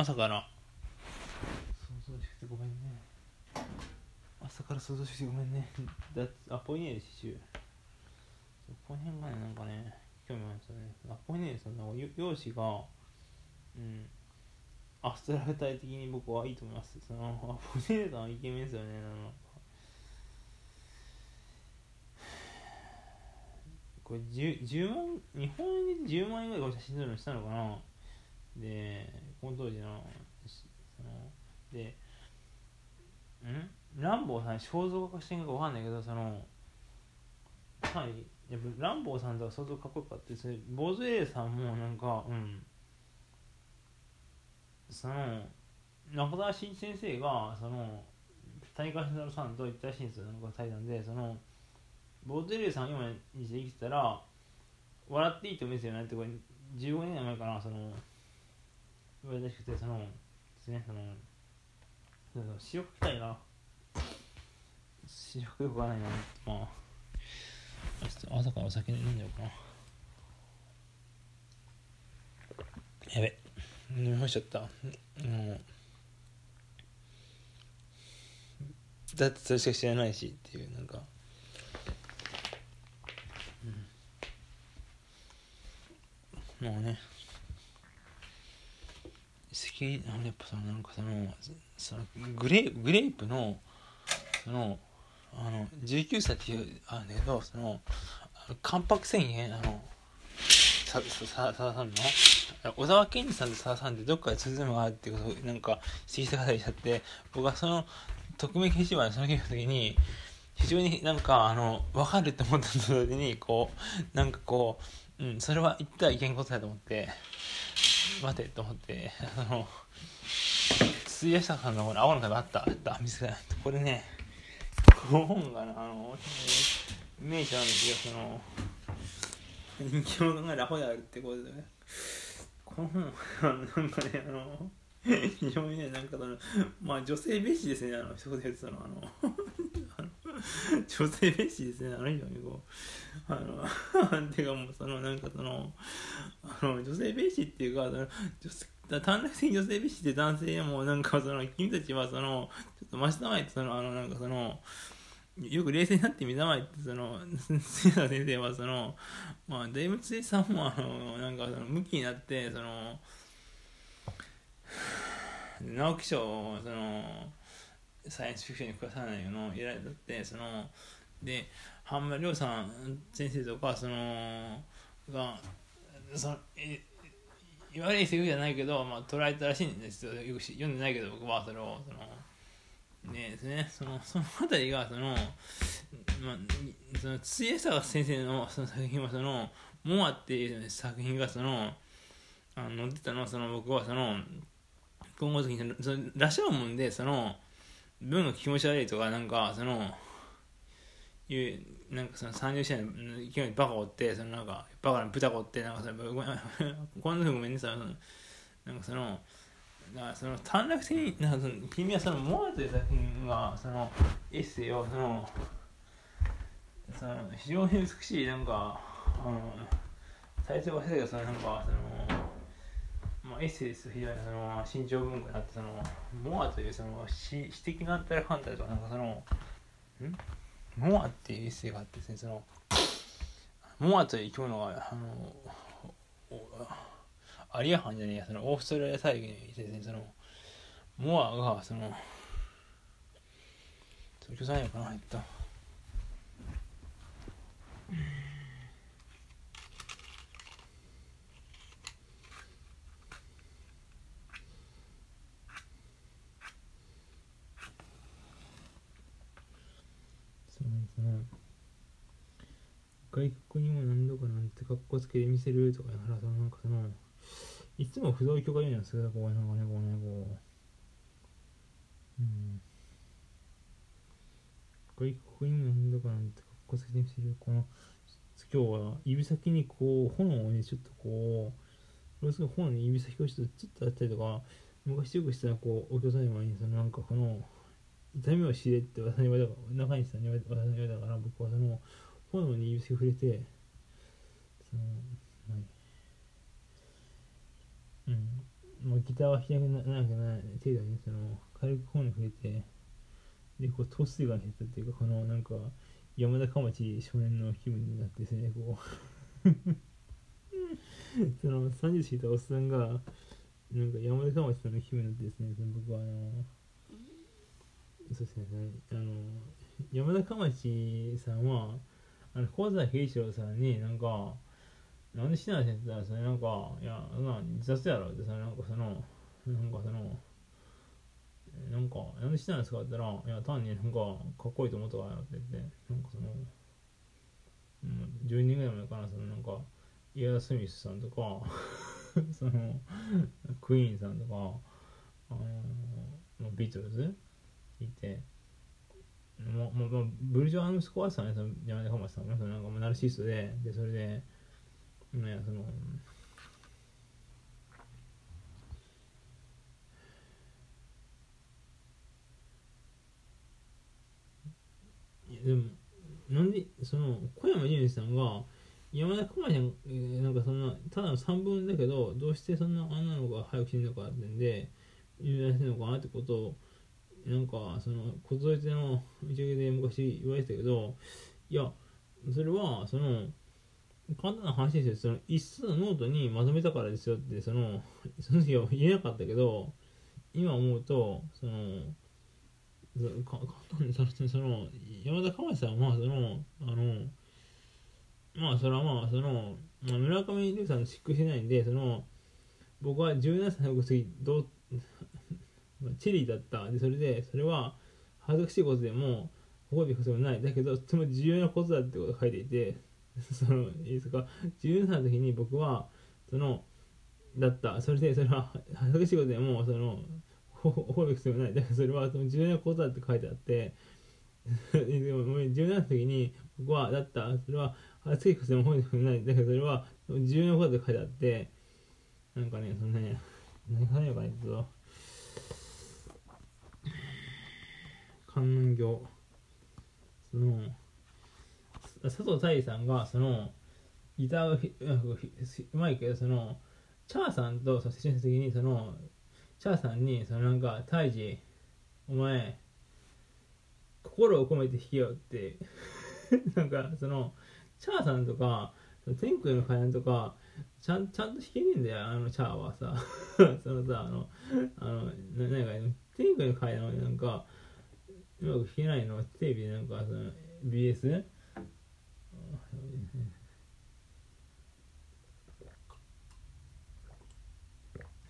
朝から想像してごめんね。朝から想像してごめんね。だあポイネール刺繍。この辺がねなんかね興味あるんですよねアポイネールさんの容姿がうんアストラル体的に僕はいいと思います。そのアポイネールさんはイケメンですよね。なんか。これ 10, 10万日本円で10万円ぐらい写真撮るのしたのかな。でこの当時のそのでん？ランボーさん肖像画かしてんのか分かんないけどそのはい。やっぱランボーさんとか相当かっこよかったですね。ボズエイさんもなんかうん。その中澤慎一先生がその谷川俊太郎さんと一対真実の対談で。そのボズエイさん今にして生きてたら笑っていいと思うんですよね。ってこれ15年前かな。その言われたらしくてそのですねその詩を書きたいな。詩を書かないな。まあちょっと朝からお酒飲んじゃおうかな。やべ。飲み干しちゃった。もうだってそれしか知らないしっていうなんか。うん。もうね。好きやっぱそのなんかそのそのグレグレープのそのあの19歳っていうあねどその関白宣言あのささささんの小沢健二さんとさださんってどっかで通ずるのがあるっていうことをなんか指摘してくださいちゃって僕はその匿名掲示板でその時に非常になんかあの分かるって思った時にこうなんかこう、うん、それは言ってはいけんことだと思って。待てと思ってあの水谷下さんのこの青の壁あったあった見せた。これねこの本がなあのイメージなんですよその人気者がラホであるってことで。この本なんかねあの非常にねなんかそのまあ女性蔑視ですねあの一言で言ってたのあの。女性蔑視ですね。あの人にこうあの ていうかもうそのなんかそのあの女性蔑視っていうかその女性短絡的に女性蔑視って男性もなんかその君たちはそのちょっと真下前ってそのあのなんかそのよく冷静になってみたまえってその先生はそのまあ大仏さんもあのなんかその向きになってその 直木賞をそのサイエンスフィクションに下さないよの依頼だってそので半村亮さん先生とかそのがそのえ悪いセリフじゃないけど、まあ、捉えたらしいんですよ。よく読んでないけど僕はそれをそのねですねそのその辺りがその,、まあ、その津江坂先生のその作品はその「モア」っていう作品がそのあの載ってたのはその僕はその今後の時にその羅生門でその文が気持ち悪いとかなんかそのいうなんかその30歳の勢いにバカおってそのなんかバカな豚子ってなんかそのごめんこんなふうごめんねさなんかそのだかその短絡的になんかその君はそのモアという作品がそのエッセイをそのその非常に美しいなんかあの最初は忘れたけどそのなんかそのまあ、エッセイです非常にその新潮文化になってそのモアというその詩詩的なあったらかんたりとかなんかそのん？モアっていうエッセイがあってですねそのモアという生き物があのアリアハンじゃねえやそのオーストラリア大陸にいてですねそのモアがその東京産業かな入った。外国にも何度かなんて格好つけて見せるとかやらそのなんかそのいつも不動許可言うんですけどこうなんかねこうねこううん。外国にも何度かなんて格好つけて見せるこの今日は指先にこう炎をねちょっとこうものすごい炎に指先をちょっとちょっとやったりとか昔よくしたらこうお客様にそのなんかこの痛みを知れって私に言われたから中西さんに言われたから僕はその炎に指先触れてその、はい、うん。まあ、ギターは弾きたくななくない程度にその軽く本に触れてでこう透水が減ったっていうかこのなんか山田かまち少年の気分になってですねこうその30過ぎたおっさんがなんか山田かまちさんの気分になってですねその僕はあのそうですねあの山田かまちさんはあの香西平一郎さんになんかなんでしてないって言ったらそれなんかいやそんな自殺やろって。そのなんかそのなんかそのなんかなんでしてないですかって言ったらいや単になんかかっこいいと思ったからやって言ってなんかその、うん、10人ぐらい前からそのなんかイア・スミスさんとか そのクイーンさんとかあのビートルズいてもうもうブルジョアの息子はさねその山根マさんもそのなんかもうナルシストででそれでねそのいやでもなんでその小山雄二さんが山田かまちゃんなんかそんなただの3分だけどどうしてそんなあんなのが早く死ぬのかってんで有名なのかなってことをなんかその子育ての打ち上げで昔言われてたけどいやそれはその簡単な話ですよその一冊のノートにまとめたからですよってその その時は言えなかったけど今思うとその簡単にそのその山田かまさんはそのあのまあそれはまあその、まあ、村上龍さんの漆喰してないんでその僕は17歳の時どうチェリーだったでそれでそれは恥ずかしいことでも誇ることもない。だけどとても重要なことだってことが書いていて そのいいですか17歳の時に僕はそのだった。それでそれは恥ずかしいことでもその誇る必要もない。だからそれはその重要なことだって書いてあって でも17歳の時に僕はだった。それは恥ずかしいことでも誇る必要もない。だけどそれは重要なことだって書いてあってなんかねそのね何が言うかねと。観音業その佐藤大さんがそのギターがうまいけどそのチャーさんとそのセッションした時にそのチャーさんにそのなんか「大治お前心を込めて弾けよ」って。なんかそのチャーさんとか天空の階段とかちゃんちゃんと弾けねえんだよあのチャーはさ。そのさあのあのななんか天空の階段はなんかうまく弾けないの？テレビでなんかその BS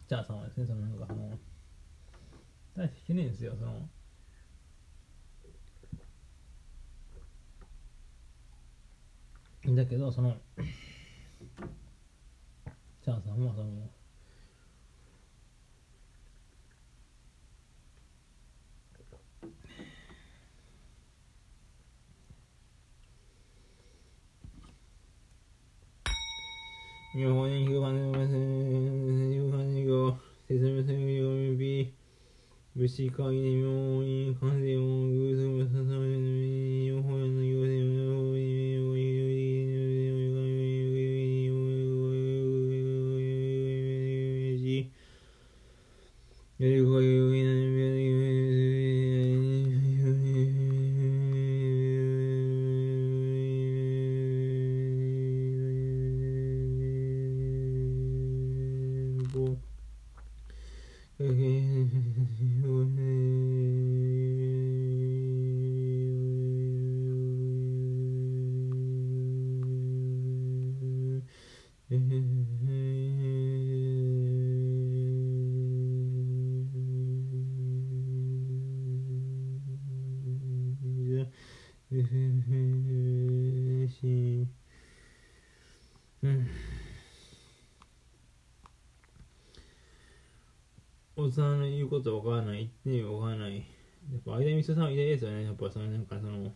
じゃあさんはですねそのなんかその大して弾けねえんですよその。だけどそのチャンさんはその日本に行くまでません、日本に行く、説明するように、物資会で妙に完成をうん大人の言うことわからない言ってみわからないやっぱ相田みそさんは偉大ですよねやっぱそのなんかその、うん、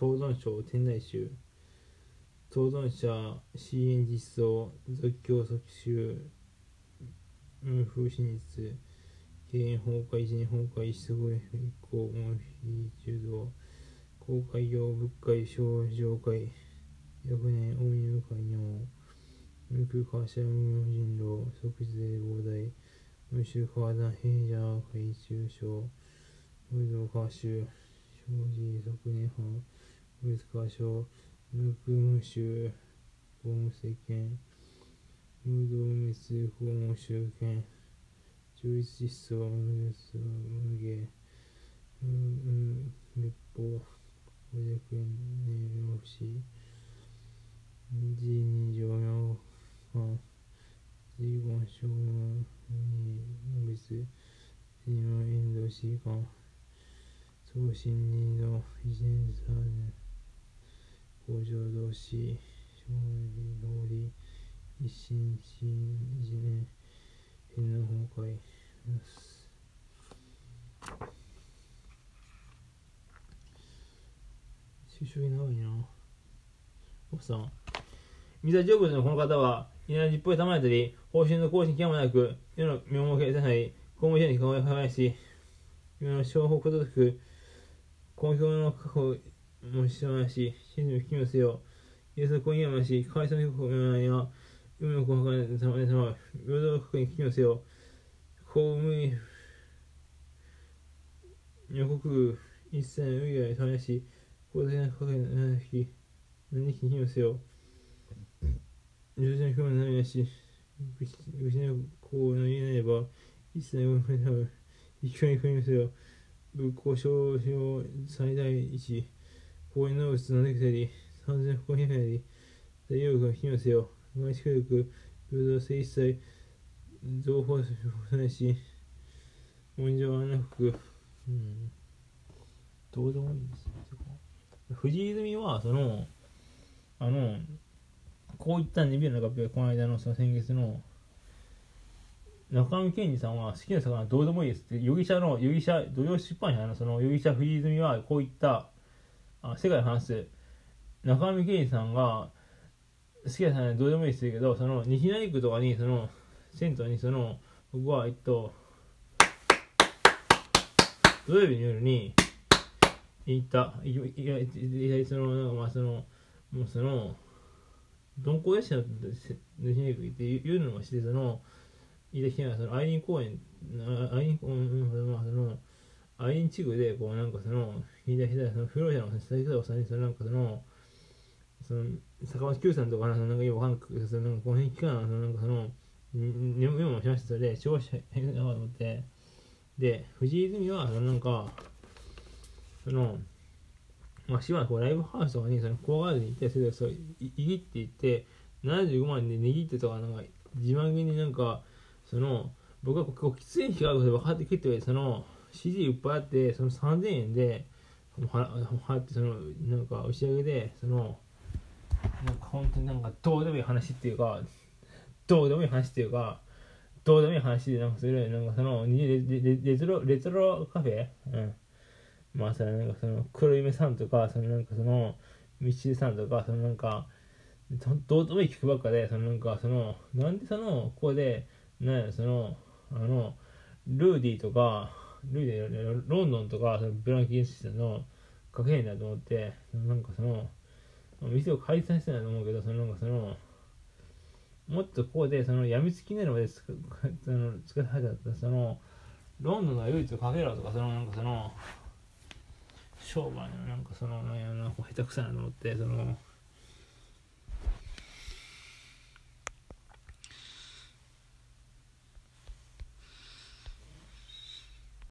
東存省天台宗東存社支援実装続興促習無風真実経営崩壊人崩壊すごい復興無非中道公開用物会小上会翌年大入会にも無空化社無人狼即時税膨大無臭化山平者回収症無道化臭生じ即年半無化症無空無臭法無政権無道無滅法無集権中立失踪無術無芸無無滅法五百円年老不死自二条明は自言小に別自の遠藤士官送信二の一年三年工場同士勝利通り一心新一年変の崩壊収集長いな。奥さん。水田成仏のこの方は、いな。りっぽい玉やたり、方針の更新極もな。く、世の名目をさな。い、公務所に輝し、世の商法ことく、公共の確保もしまし、真理を聞きますよ。イエスの婚姻はまし、解散の国の間は、海の公開のため様、平等国に聞きますよ。公務員、予告、一切の海外試し、公的な国の何き、何き聞きますよ。従前表のないし、牛の子の言えないば、一切の一挙に組みますよ。仏交渉表最大一、公園の物のネクタリ、三千不公平り、大王が引きますよ。外資教育、平等性一切、情報ないし、文書はなく、うん、どうでもいいです藤井泉は、その、あの、こういった2ビルの合併この間のその先月の中上健二さんは好きな魚はどうでもいいですって、容疑者の、容疑者、土曜出版社のその容疑者藤泉はこういったあ世界を話す。中上健二さんが好きな魚はどうでもいいですけど、その西成区とかにその銭湯にその僕はえっと土曜日の夜に行った、いや、い、その、まあその、もうその、鈍行列車の抜きにくいっていうのもしてその言いたきなそのアイリン公園アイリン公園そのアイン地区でこうなんかその左左その不老者の先生をさにそのなんかそのその坂本九さんとかなんかよくわかんなくそのなんかこの辺期間そのなんかそのメモもしましたそれで消費者変だと思って。で藤井泉はそのなんかそのまあ、しばらくライブハウスとかにその怖がらずに行ったりする、そう、いぎって言って、75万で値切ってとか、なんか、自慢げになんか、その、僕はこう喫煙費があることで分かってきて、その、指示いっぱいあって、その3000円で、払って、その、なんか、押し上げで、その、なんか本当になんか、どうでもいい話っていうか、どうでもいい話っていうか、どうでもいい話でなんかする、なんかその、レレレトロ、レトロカフェ？うん。まあそのなんかその黒夢さんとかそのなんかその道重さんとかそのなんかどうでもいい曲ばっかでそのなんかそのなんでそのここでなんやそのあのルーディとかルーディーロンドンとかそのブランキーシスの書けへんだと思ってなんかその店を解散してなと思うけどそのなんかそのもっとここでそのやみつきになるまでその作られたそのロンドンの唯一かけろとかそのなんかその商売のなんかそのなんやな下手くそなと思ってその